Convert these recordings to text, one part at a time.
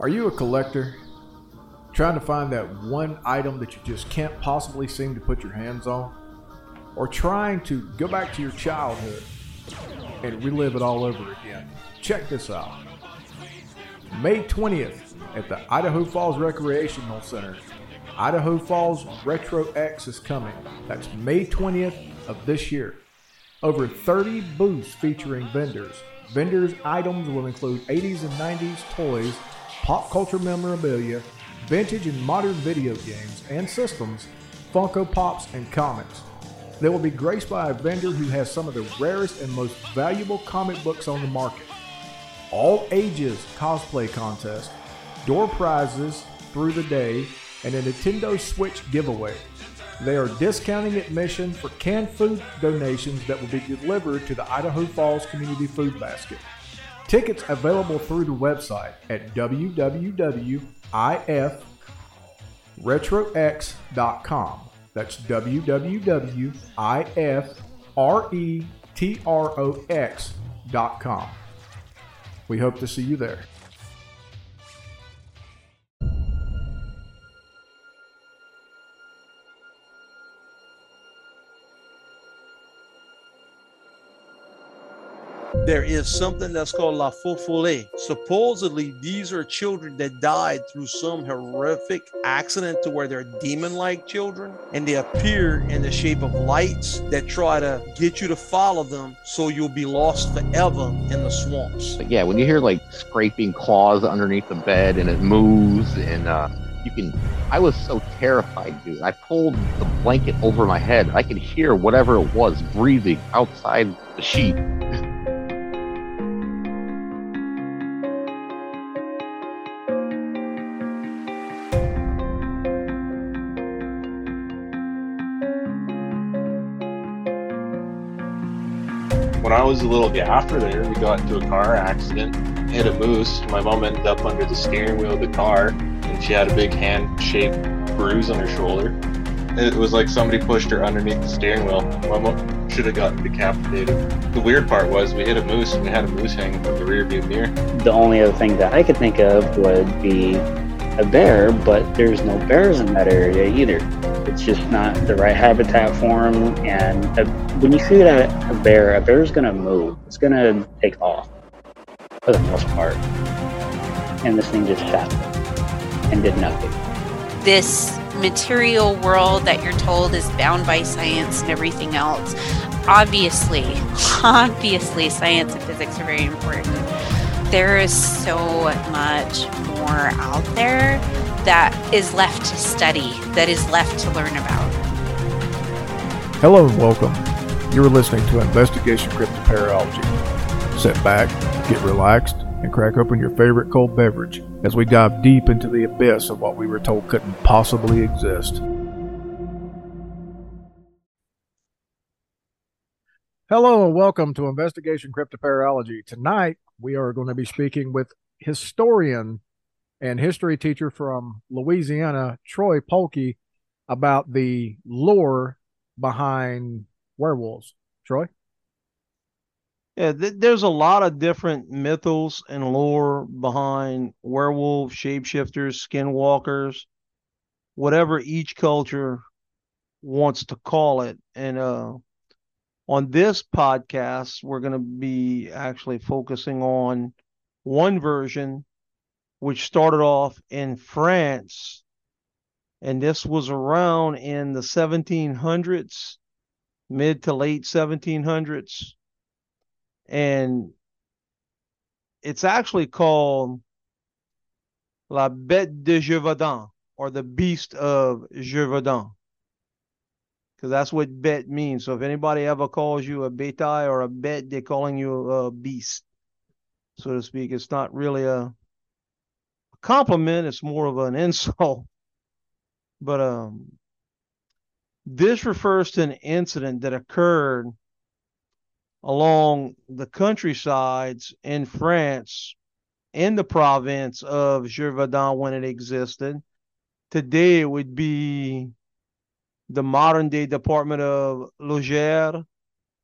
Are you a collector? Trying to find that one item that you just can't possibly seem to put your hands on? Or trying to go back to your childhood and relive it all over again? Check this out. May 20th at the Idaho Falls Recreational Center, Idaho Falls Retro X is coming. That's May 20th of this year. Over 30 booths featuring vendors. Vendors' items will include 80s and 90s toys pop culture memorabilia, vintage and modern video games and systems, Funko Pops, and comics. They will be graced by a vendor who has some of the rarest and most valuable comic books on the market. All ages cosplay contest, door prizes through the day, and a Nintendo Switch giveaway. They are discounting admission for canned food donations that will be delivered to the Idaho Falls Community Food Basket. Tickets available through the website at www.ifretrox.com. That's www.ifretrox.com. We hope to see you there. There is something that's called La Feu Follet. Supposedly, these are children that died through some horrific accident to where they're demon like children and they appear in the shape of lights that try to get you to follow them so you'll be lost forever in the swamps. Yeah, when you hear like scraping claws underneath the bed and it moves and, uh, you can i was so terrified dude i pulled the blanket over my head i could hear whatever it was breathing outside the sheet was a little bit after there, we got into a car accident, hit a moose. My mom ended up under the steering wheel of the car, and she had a big hand-shaped bruise on her shoulder. It was like somebody pushed her underneath the steering wheel. My mom should have gotten decapitated. The weird part was we hit a moose, and we had a moose hanging from the rear view mirror. The only other thing that I could think of would be a bear, but there's no bears in that area either. It's just not the right habitat for them. And a, when you see a, a bear, a bear's going to move. It's going to take off for the most part. And this thing just sat and did nothing. This material world that you're told is bound by science and everything else. Obviously, obviously, science and physics are very important. There is so much more out there that is left to study, that is left to learn about. Hello and welcome. You're listening to Investigation Cryptoparalogy. Sit back, get relaxed, and crack open your favorite cold beverage as we dive deep into the abyss of what we were told couldn't possibly exist. Hello and welcome to Investigation Cryptoparalogy. Tonight we are going to be speaking with historian and history teacher from Louisiana, Troy Polkey, about the lore behind werewolves. Troy? Yeah, th- there's a lot of different mythos and lore behind werewolves, shapeshifters, skinwalkers, whatever each culture wants to call it. And uh, on this podcast, we're going to be actually focusing on one version which started off in France. And this was around in the 1700s, mid to late 1700s. And it's actually called La Bête de Gévaudan or the Beast of Gévaudan. Because that's what bet means. So if anybody ever calls you a bétail or a bet, they're calling you a beast, so to speak. It's not really a compliment it's more of an insult but um this refers to an incident that occurred along the countrysides in France in the province of Gévaudan when it existed. Today it would be the modern day department of Lozère,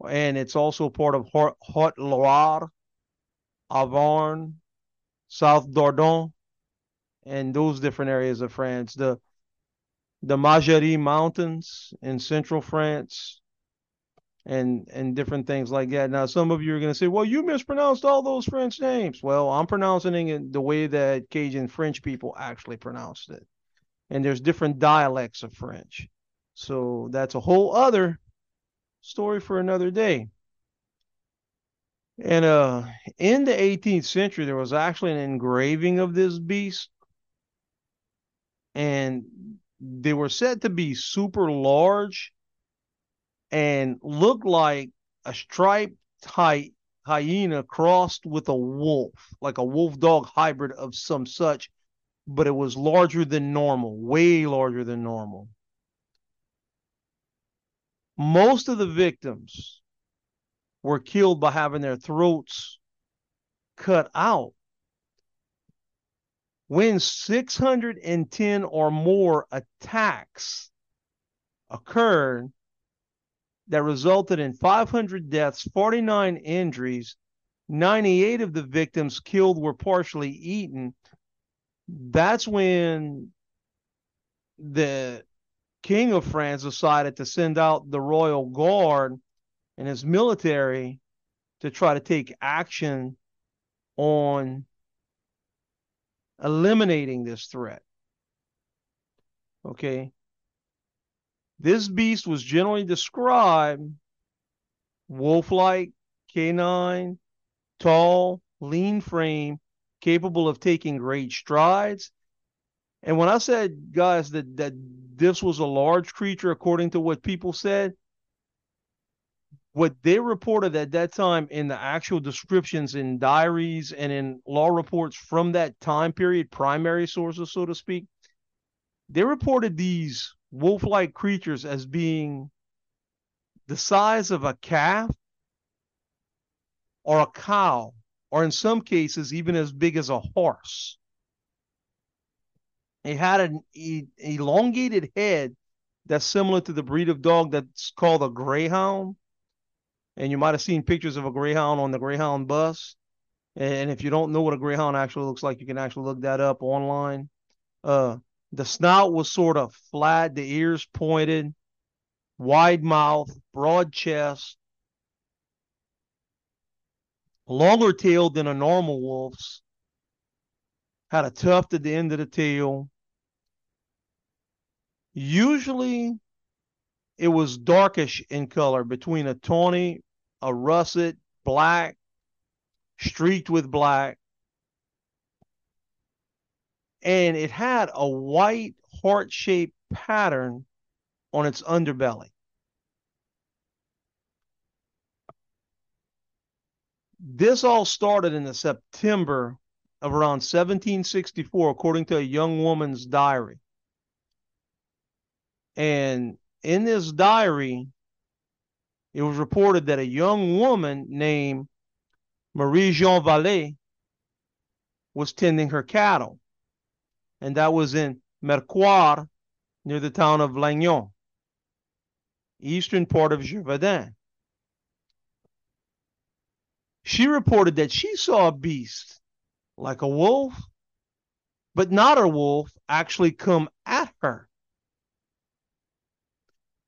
and it's also part of Haute Loire, Auvergne, South Dordogne, and those different areas of France. The the Margeride Mountains in central France, and and different things like that. Now, some of you are going to say, "Well, you mispronounced all those French names." Well, I'm pronouncing it the way that Cajun French people actually pronounced it, and there's different dialects of French. So that's a whole other story for another day. And uh, in the 18th century, there was actually an engraving of this beast, and they were said to be super large and looked like a striped hy- hyena crossed with a wolf, like a wolf dog hybrid of some such, but it was larger than normal, way larger than normal. Most of the victims were killed by having their throats cut out. When 610 or more attacks occurred that resulted in 500 deaths, 49 injuries, 98 of the victims killed were partially eaten. That's when the king of France decided to send out the royal guard and his military to try to take action on eliminating this threat. Okay. This beast was generally described wolf like, canine, tall, lean frame, capable of taking great strides. And when I said, guys, that, that this was a large creature, according to what people said, what they reported at that time in the actual descriptions in diaries and in law reports from that time period, primary sources, so to speak, they reported these wolf like creatures as being the size of a calf or a cow, or in some cases, even as big as a horse. It had an elongated head that's similar to the breed of dog that's called a greyhound and you might have seen pictures of a greyhound on the greyhound bus. And if you don't know what a greyhound actually looks like you can actually look that up online. Uh the snout was sort of flat the ears pointed wide mouth broad chest longer tail than a normal wolf's had a tuft at the end of the tail. Usually it was darkish in color between a tawny a russet, black, streaked with black. And it had a white heart shaped pattern on its underbelly. This all started in the September of around 1764, according to a young woman's diary. And in this diary, it was reported that a young woman named Marie Jean Vallée was tending her cattle, and that was in Mercoire, near the town of Langogne, eastern part of Gévaudan. She reported that she saw a beast like a wolf, but not a wolf, actually come at her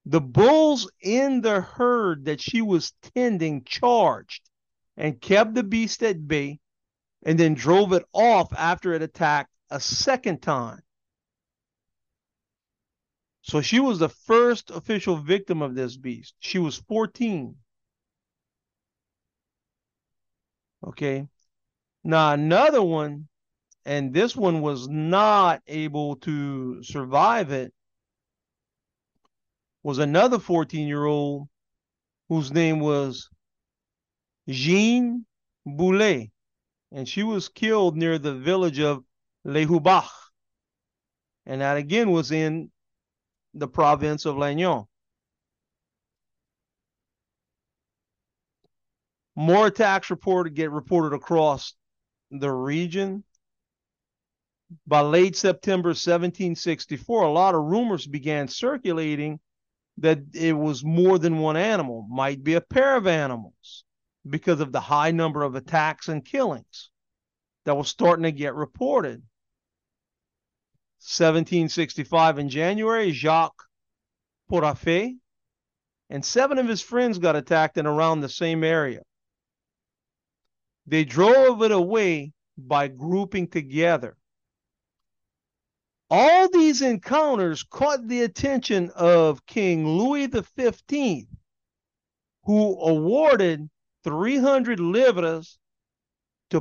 the bulls in the herd that she was tending charged and kept the beast at bay and then drove it off after it attacked a second time. So she was the first official victim of this beast. She was 14. Okay. Now, another one, and this one was not able to survive it, was another 14 year old whose name was Jean Boulet, and she was killed near the village of Les Hubacs. And that again was in the province of Langogne. More attacks reported get reported across the region. By late September 1764, a lot of rumors began circulating that it was more than one animal, might be a pair of animals because of the high number of attacks and killings that was starting to get reported. 1765 in January, Jacques Portefaix and seven of his friends got attacked in around the same area. They drove it away by grouping together. All these encounters caught the attention of King Louis XV, who awarded 300 livres to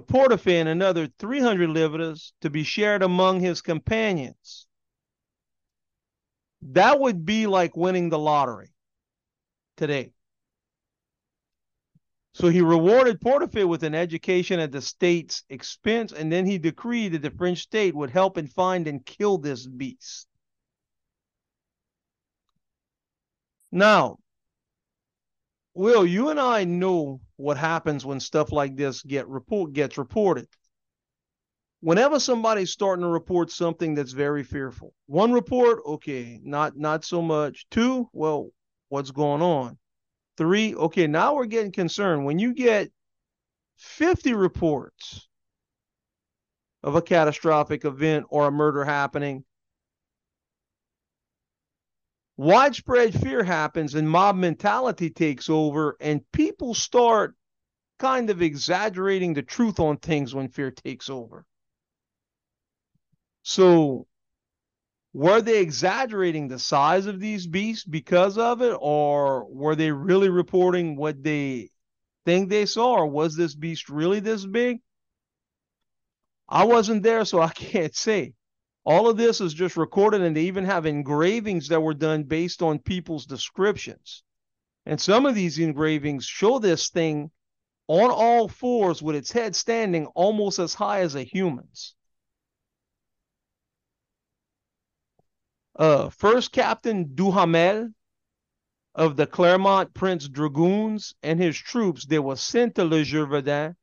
and another 300 livres to be shared among his companions. That would be like winning the lottery today. So he rewarded Portefaix with an education at the state's expense, and then he decreed that the French state would help and find and kill this beast. Now, Will, you and I know what happens when stuff like this get report gets reported. Whenever somebody's starting to report something that's very fearful, one report, okay, not not so much. Two, well, what's going on? Three, okay, now we're getting concerned. When you get 50 reports of a catastrophic event or a murder happening, widespread fear happens and mob mentality takes over, and people start kind of exaggerating the truth on things when fear takes over. So, were they exaggerating the size of these beasts because of it, or were they really reporting what they think they saw, or was this beast really this big? I wasn't there, so I can't say. All of this is just recorded, and they even have engravings that were done based on people's descriptions. And some of these engravings show this thing on all fours with its head standing almost as high as a human's. Uh, First Captain Duhamel of the Clermont Prince Dragoons and his troops, they were sent to Le Gévaudan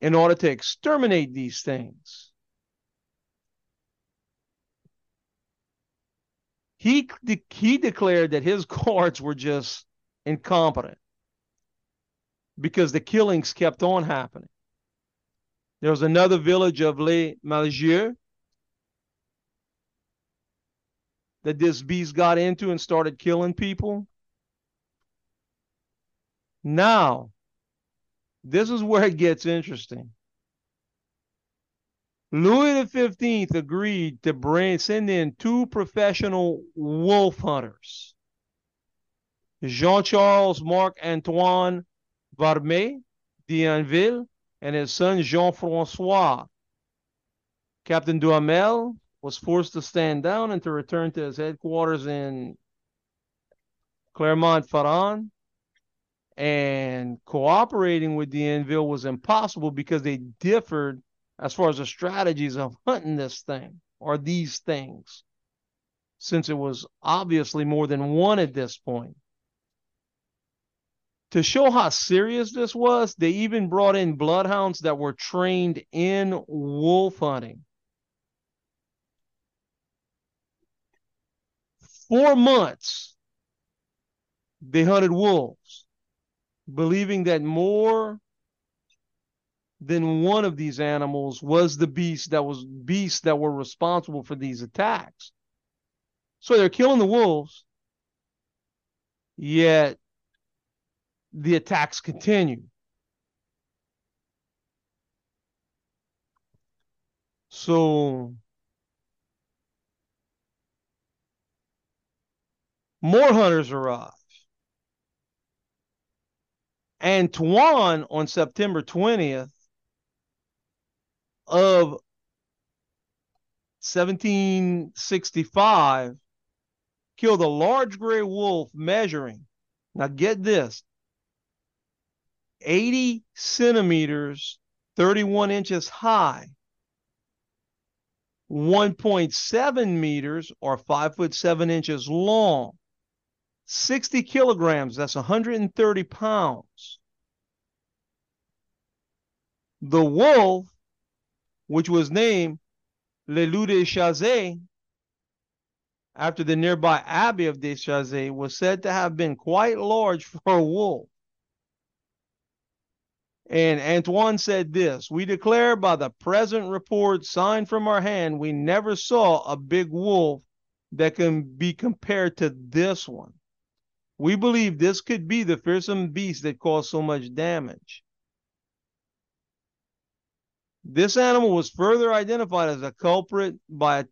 in order to exterminate these things. he de- he declared that his guards were just incompetent because the killings kept on happening. There was another village of Les Malzieux that this beast got into and started killing people. Now, this is where it gets interesting. Louis XV agreed to bring send in two professional wolf hunters. Jean-Charles Marc Antoine Varmet d'Enneval and his son Jean-Francois. Captain Duhamel was forced to stand down and to return to his headquarters in Clermont-Ferrand. And cooperating with D'Enneval was impossible because they differed as far as the strategies of hunting this thing or these things, since it was obviously more than one at this point. To show how serious this was, they even brought in bloodhounds that were trained in wolf hunting. Four months they hunted wolves, believing that more than one of these animals was the beast that was beasts that were responsible for these attacks. So they're killing the wolves, yet the attacks continue. So more hunters arrive. Antoine on September 20th of 1765 killed a large gray wolf measuring, now get this, 80 centimeters, 31 inches high, 1.7 meters or 5 foot 7 inches long, 60 kilograms, that's 130 pounds. The wolf which was named Le Loup de Chazy after the nearby abbey of Deschazes, was said to have been quite large for a wolf. And Antoine said this We declare by the present report signed from our hand, we never saw a big wolf that can be compared to this one. We believe this could be the fearsome beast that caused so much damage. This animal was further identified as a culprit by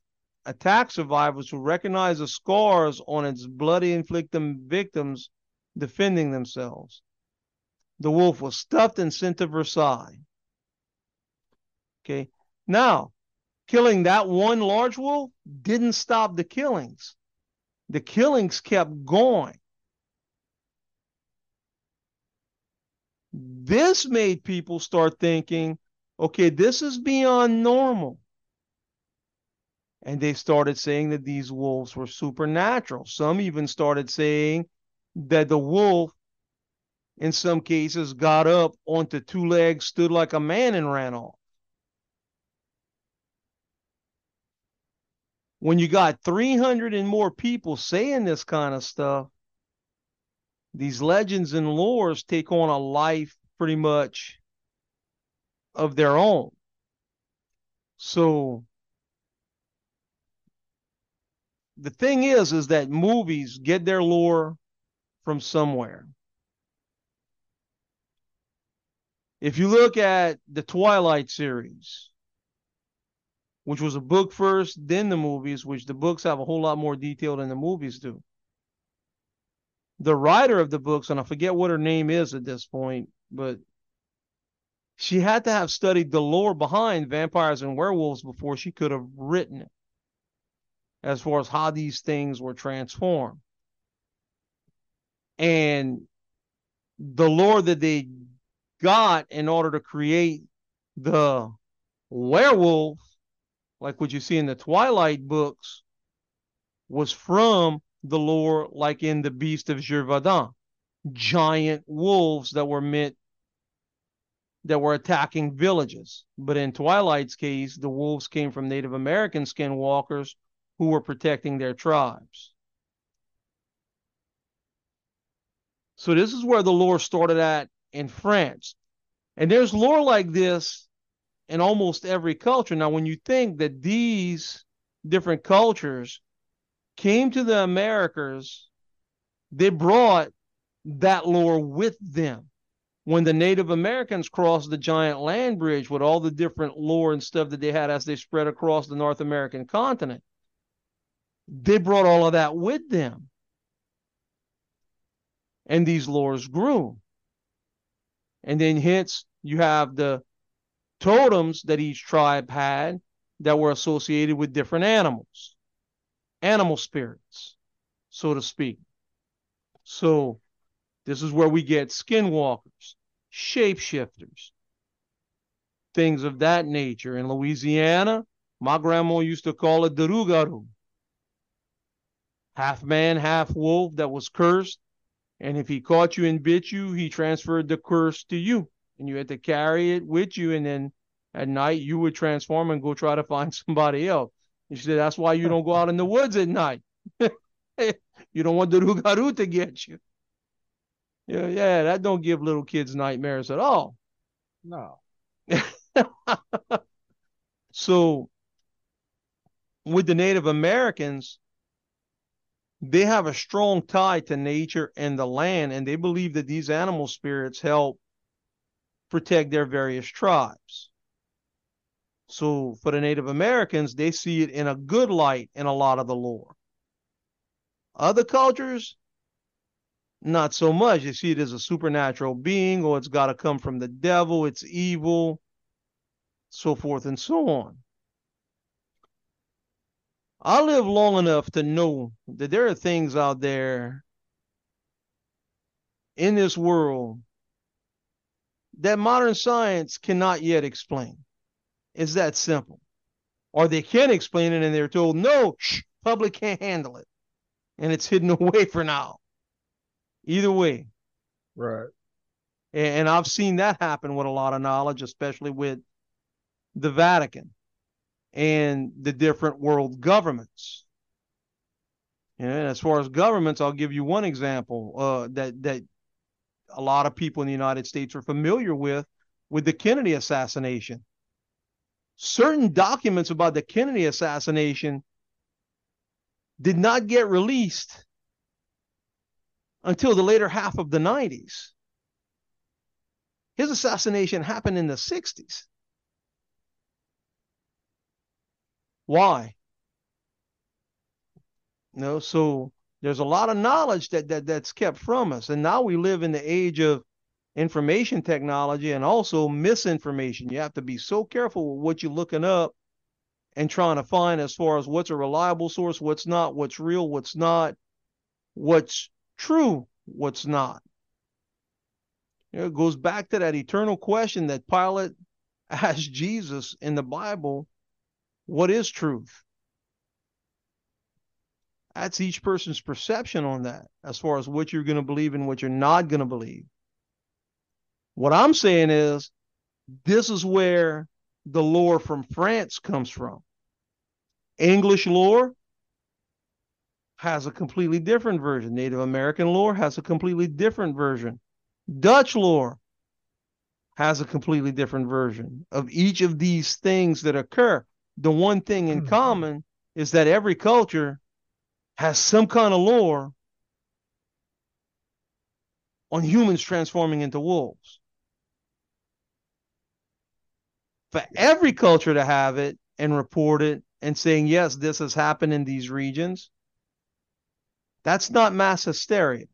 attack survivors who recognized the scars on its bloody inflicted victims defending themselves. The wolf was stuffed and sent to Versailles. Okay. Now, killing that one large wolf didn't stop the killings. The killings kept going. This made people start thinking, okay, this is beyond normal. And they started saying that these wolves were supernatural. Some even started saying that the wolf, in some cases, got up onto two legs, stood like a man, and ran off. When you got 300 and more people saying this kind of stuff, these legends and lores take on a life pretty much of their own. So the thing is is that movies get their lore from somewhere. If you look at the Twilight series, which was a book first, then the movies, which the books have a whole lot more detail than the movies do the writer of the books, and I forget what her name is at this point, but she had to have studied the lore behind vampires and werewolves before she could have written it, as far as how these things were transformed. And the lore that they got in order to create the werewolf, like what you see in the Twilight books, was from the lore like in the Beast of Gévaudan, giant wolves that were meant that were attacking villages. But in Twilight's case, the wolves came from Native American skinwalkers who were protecting their tribes. So this is where the lore started at in France. And there's lore like this in almost every culture. Now, when you think that these different cultures came to the Americas, they brought that lore with them. When the Native Americans crossed the giant land bridge with all the different lore and stuff that they had as they spread across the North American continent, they brought all of that with them. And these lores grew. And then hence you have the totems that each tribe had that were associated with different animals animal spirits, so to speak. So this is where we get skinwalkers, shapeshifters, things of that nature. In Louisiana, my grandma used to call it the Rugaru. Half man, half wolf that was cursed. And if he caught you and bit you, he transferred the curse to you. And you had to carry it with you. And then at night, you would transform and go try to find somebody else. He said, That's why you don't go out in the woods at night. you don't want the rugaru to get you. Yeah, yeah, that don't give little kids nightmares at all. No. so with the Native Americans, they have a strong tie to nature and the land, and they believe that these animal spirits help protect their various tribes. So for the Native Americans, they see it in a good light in a lot of the lore. Other cultures, not so much. They see it as a supernatural being, or it's got to come from the devil, it's evil, so forth and so on. I live long enough to know that there are things out there in this world that modern science cannot yet explain. It's that simple. Or they can explain it and they're told, no, shh, public can't handle it. And it's hidden away for now. Either way. Right. And I've seen that happen with a lot of knowledge, especially with the Vatican and the different world governments. And as far as governments, I'll give you one example uh, that that a lot of people in the United States are familiar with with the Kennedy assassination. Certain documents about the Kennedy assassination did not get released until the later half of the 90s. His assassination happened in the 60s. Why? Know, so there's a lot of knowledge that, that that's kept from us. And now we live in the age of information technology and also misinformation. You have to be so careful with what you're looking up and trying to find as far as what's a reliable source, what's not, what's real, what's not, what's true, what's not. You know, it goes back to that eternal question that Pilate asked Jesus in the Bible what is truth? That's each person's perception on that as far as what you're going to believe and what you're not going to believe. What I'm saying is, this is where the lore from France comes from. English lore has a completely different version. Native American lore has a completely different version. Dutch lore has a completely different version of each of these things that occur. The one thing in hmm. common is that every culture has some kind of lore on humans transforming into wolves. For every culture to have it and report it and saying, yes, this has happened in these regions, that's not mass hysteria.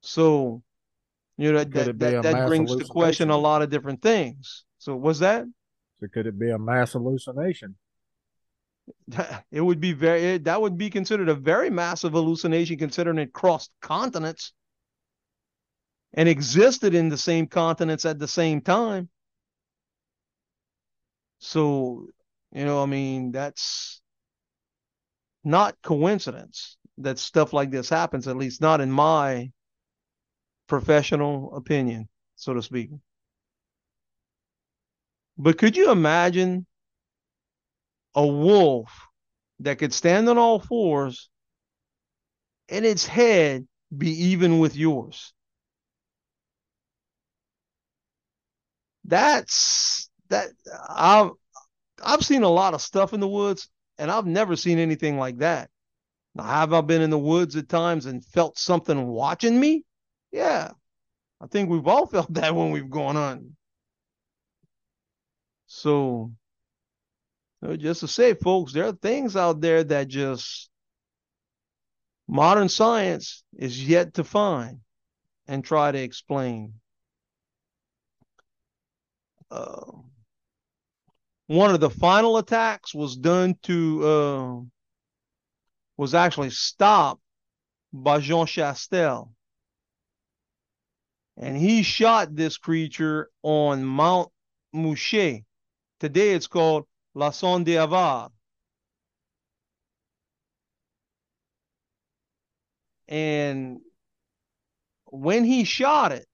So, you know, that, that, that, brings to question a lot of different things. So, was that? So, could it be a mass hallucination? It would be very, that would be considered a very massive hallucination considering it crossed continents and existed in the same continents at the same time. So, you know, I mean, that's not coincidence that stuff like this happens, at least not in my professional opinion, so to speak. But could you imagine a wolf that could stand on all fours and its head be even with yours? That's that I've I've seen a lot of stuff in the woods, and I've never seen anything like that. Now, have I been in the woods at times and felt something watching me? Yeah, I think we've all felt that when we've gone on. So, you just to say, folks, there are things out there that just modern science is yet to find and try to explain. Uh, one of the final attacks was done to uh, was actually stopped by Jean Chastel. And he shot this creature on Mount Mouchet. Today it's called La Sogne d'Auvers. And when he shot it,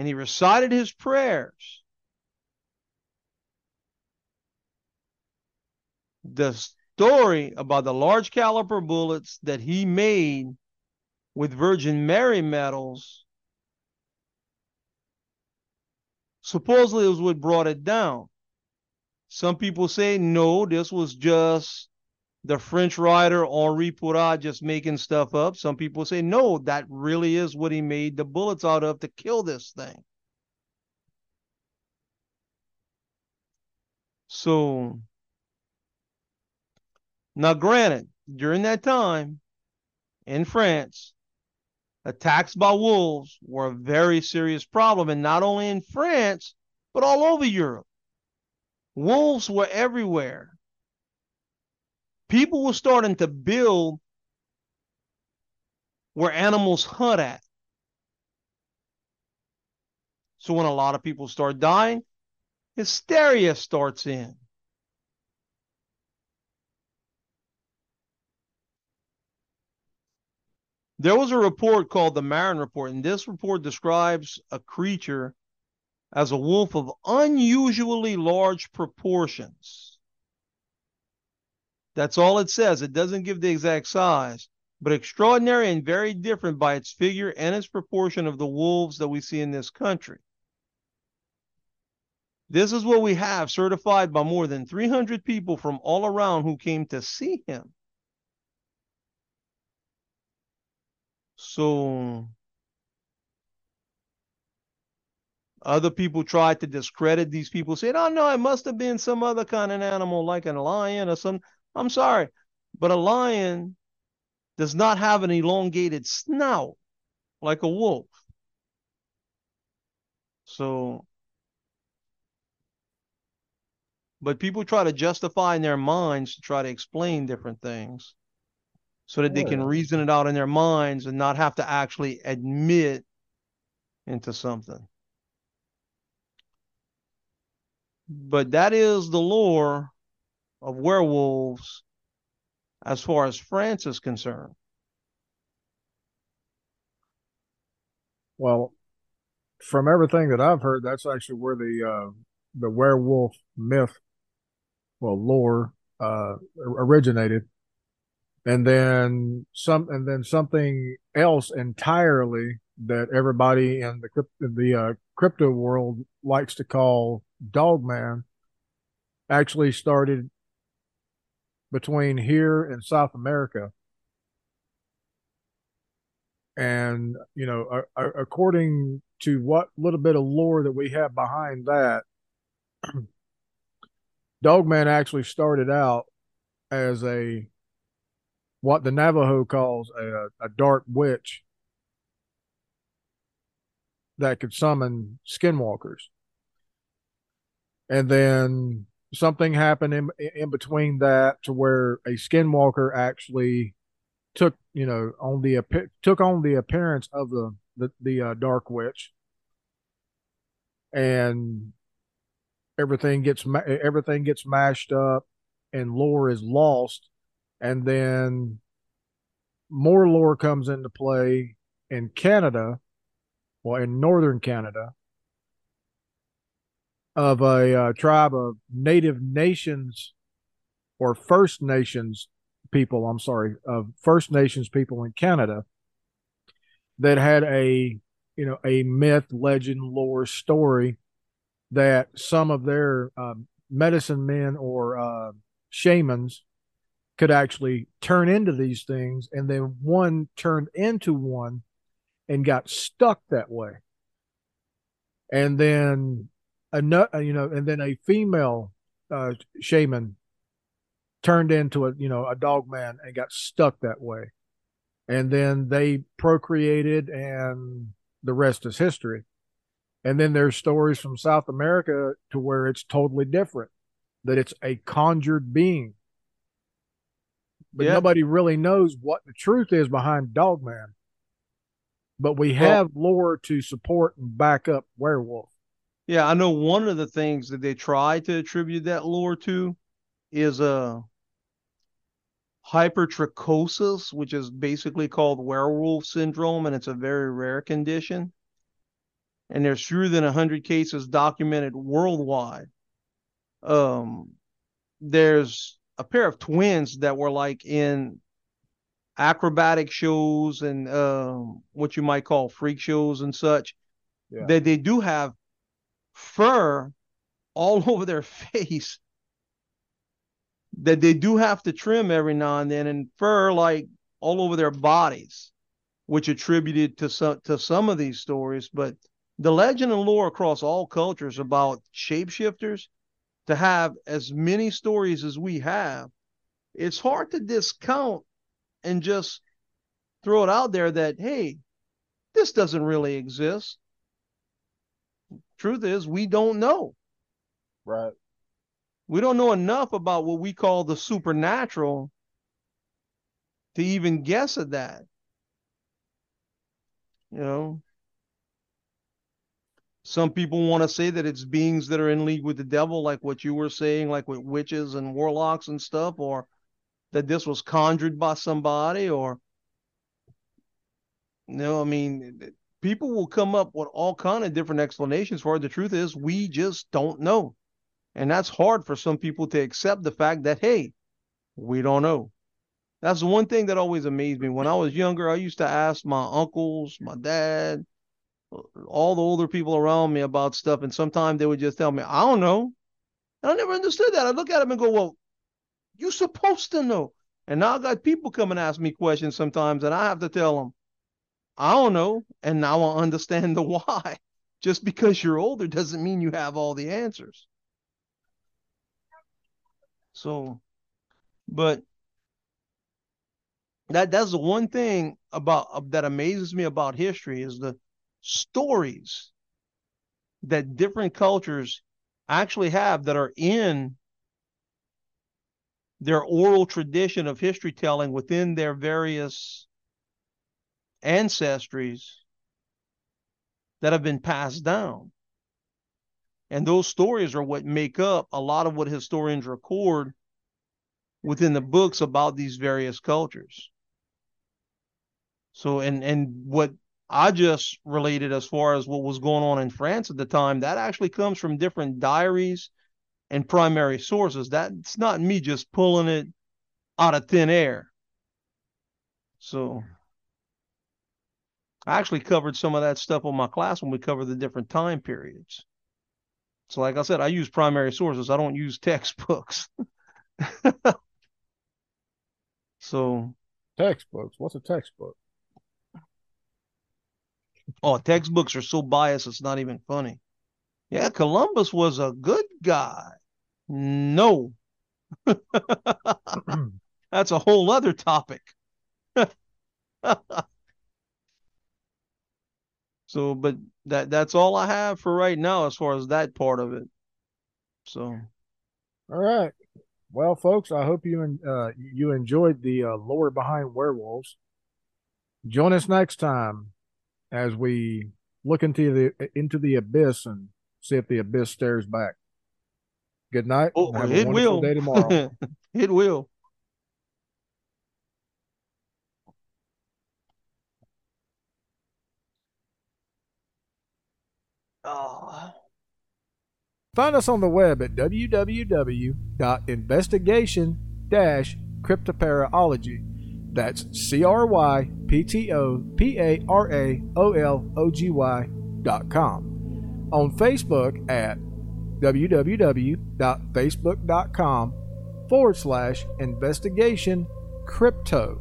and he recited his prayers, the story about the large caliber bullets that he made with Virgin Mary metals supposedly it was what brought it down. Some people say no, this was just the French writer Henri Pourrat just making stuff up. Some people say no, that really is what he made the bullets out of to kill this thing. So now, granted, during that time in France, attacks by wolves were a very serious problem, and not only in France, but all over Europe. Wolves were everywhere. People were starting to build where animals hunt at. So when a lot of people start dying, hysteria starts in. There was a report called the Marin Report, and this report describes a creature as a wolf of unusually large proportions. That's all it says. It doesn't give the exact size, but extraordinary and very different by its figure and its proportion of the wolves that we see in this country. This is what we have certified by more than 300 people from all around who came to see him. So other people tried to discredit these people, saying, oh no, it must have been some other kind of animal like a lion or some. I'm sorry, but a lion does not have an elongated snout like a wolf. So, but people try to justify in their minds to try to explain different things so that they can reason it out in their minds and not have to actually admit into something. But that is the lore of werewolves as far as France is concerned. Well, from everything that I've heard, that's actually where the uh, the werewolf myth, well, lore uh, originated and then some and then something else entirely that everybody in the the uh, crypto world likes to call dogman actually started between here and South America. And you know, uh, according to what little bit of lore that we have behind that, Dogman actually started out as a what the Navajo calls a, a dark witch that could summon skinwalkers. And then something happened in, in between that to where a skinwalker actually took, you know, on the took on the appearance of the the, the uh, dark witch, and everything gets everything gets mashed up, and lore is lost. And then more lore comes into play in Canada, well, in northern Canada, of a uh, tribe of Native Nations or First Nations people. I'm sorry, of First Nations people in Canada that had a you know a myth, legend, lore story that some of their uh, medicine men or uh, shamans could actually turn into these things and then one turned into one and got stuck that way and then another you know and then a female uh, shaman turned into a you know a dog man and got stuck that way and then they procreated and the rest is history and then there's stories from south america to where it's totally different that it's a conjured being but yep. nobody really knows what the truth is behind Dogman. But we have well, lore to support and back up werewolf. Yeah, I know one of the things that they try to attribute that lore to is a uh, hypertrichosis, which is basically called werewolf syndrome, and it's a very rare condition. And there's fewer than 100 cases documented worldwide. Um, there's a pair of twins that were like in acrobatic shows and uh, what you might call freak shows and such. Yeah. That they do have fur all over their face that they do have to trim every now and then, and fur like all over their bodies, which attributed to some to some of these stories. But the legend and lore across all cultures about shapeshifters to have as many stories as we have, it's hard to discount and just throw it out there that, hey, this doesn't really exist. Truth is, we don't know. Right. We don't know enough about what we call the supernatural to even guess at that. You know, some people want to say that it's beings that are in league with the devil, like what you were saying, like with witches and warlocks and stuff, or that this was conjured by somebody, or you no, know, I mean, people will come up with all kind of different explanations for it. The truth is, we just don't know, and that's hard for some people to accept the fact that hey, we don't know. That's one thing that always amazed me. When I was younger, I used to ask my uncles, my dad, all the older people around me about stuff, and sometimes they would just tell me, I don't know. And I never understood that. I look at them and go, Well, you're supposed to know. And now I got people come and ask me questions sometimes, and I have to tell them, I don't know. And now I understand the why. Just because you're older doesn't mean you have all the answers. So, but that that's the one thing about uh, that amazes me about history is the stories that different cultures actually have that are in their oral tradition of history telling within their various ancestries that have been passed down. And those stories are what make up a lot of what historians record within the books about these various cultures. So, and and what I just related as far as what was going on in France at the time, that actually comes from different diaries and primary sources. That's not me just pulling it out of thin air. So, I actually covered some of that stuff on my class when we covered the different time periods. So, like I said, I use primary sources. I don't use textbooks. so, textbooks. What's a textbook? Oh, textbooks are so biased, it's not even funny. Yeah, Columbus was a good guy. No. That's a whole other topic. So, but that that's all I have for right now as far as that part of it. So, all right. Well, folks, I hope you and uh, you enjoyed the uh, lore behind werewolves. Join us next time as we look into the into the abyss and see if the abyss stares back. Good night. Oh, it will. Day tomorrow. it will. Oh. Find us on the web at www.investigation-cryptoparalogy that's C R Y P T O P A R A O L O G Y dot com. On Facebook at www.facebook.com forward slash investigation crypto.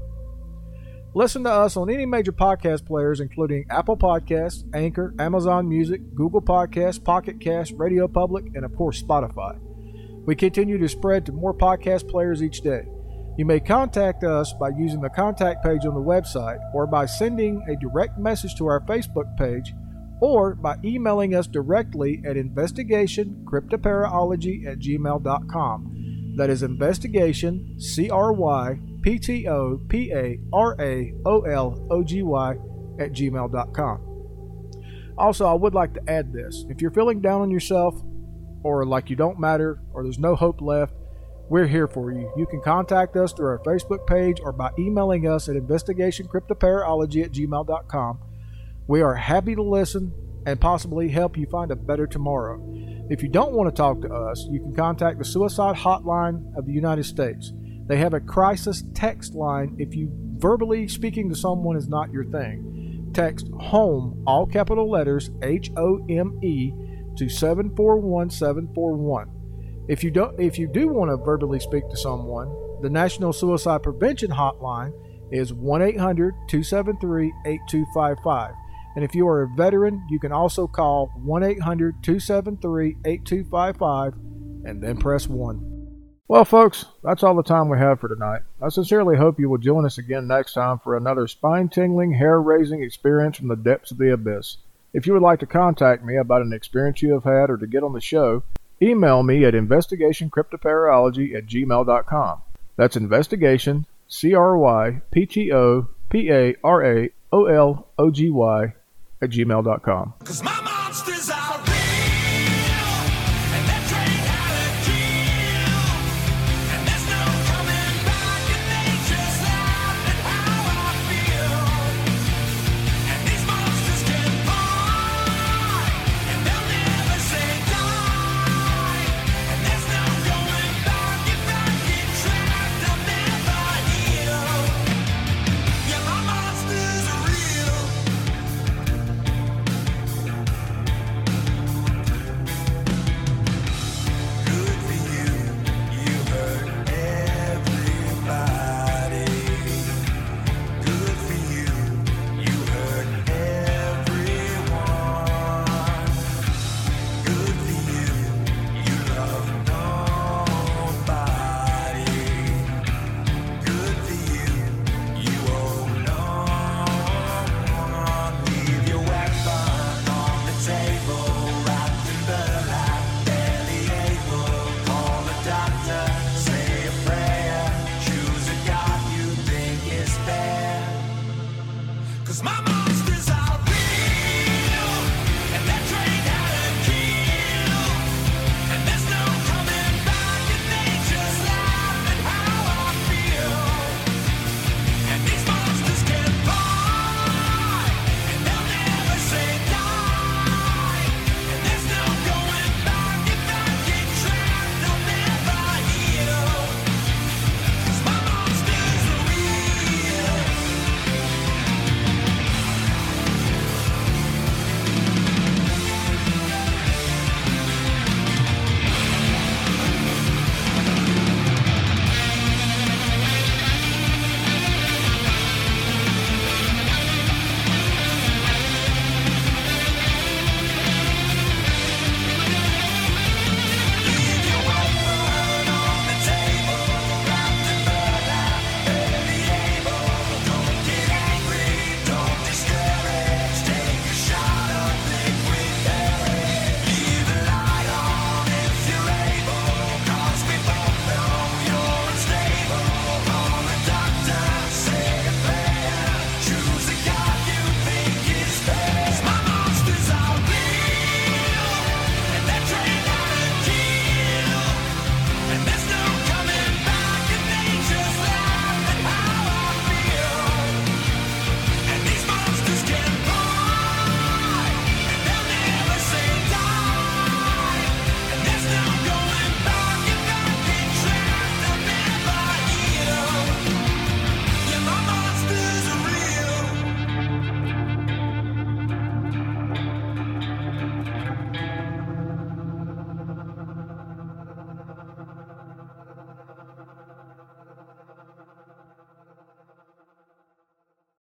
Listen to us on any major podcast players, including Apple Podcasts, Anchor, Amazon Music, Google Podcasts, Pocket Cast, Radio Public, and of course Spotify. We continue to spread to more podcast players each day. You may contact us by using the contact page on the website or by sending a direct message to our Facebook page or by emailing us directly at investigationcryptoparalogy at gmail.com. That is investigation, C R Y P T O P A R A O L O G Y at gmail.com. Also, I would like to add this. If you're feeling down on yourself, or like you don't matter, or there's no hope left, we're here for you. You can contact us through our Facebook page or by emailing us at investigationcryptoparalogy at gmail.com. We are happy to listen and possibly help you find a better tomorrow. If you don't want to talk to us, you can contact the Suicide Hotline of the United States. They have a crisis text line if you verbally speaking to someone is not your thing. Text HOME, all capital letters, H O M E, to 741 741. If you don't if you do want to verbally speak to someone, the National Suicide Prevention Hotline is 1-800-273-8255. And if you are a veteran, you can also call 1-800-273-8255 and then press 1. Well, folks, that's all the time we have for tonight. I sincerely hope you will join us again next time for another spine-tingling, hair-raising experience from the depths of the abyss. If you would like to contact me about an experience you have had or to get on the show, Email me at investigationcryptoparalogy at gmail.com. That's investigation, C R Y P T O P A R A O L O G Y at gmail.com. Cause my monster's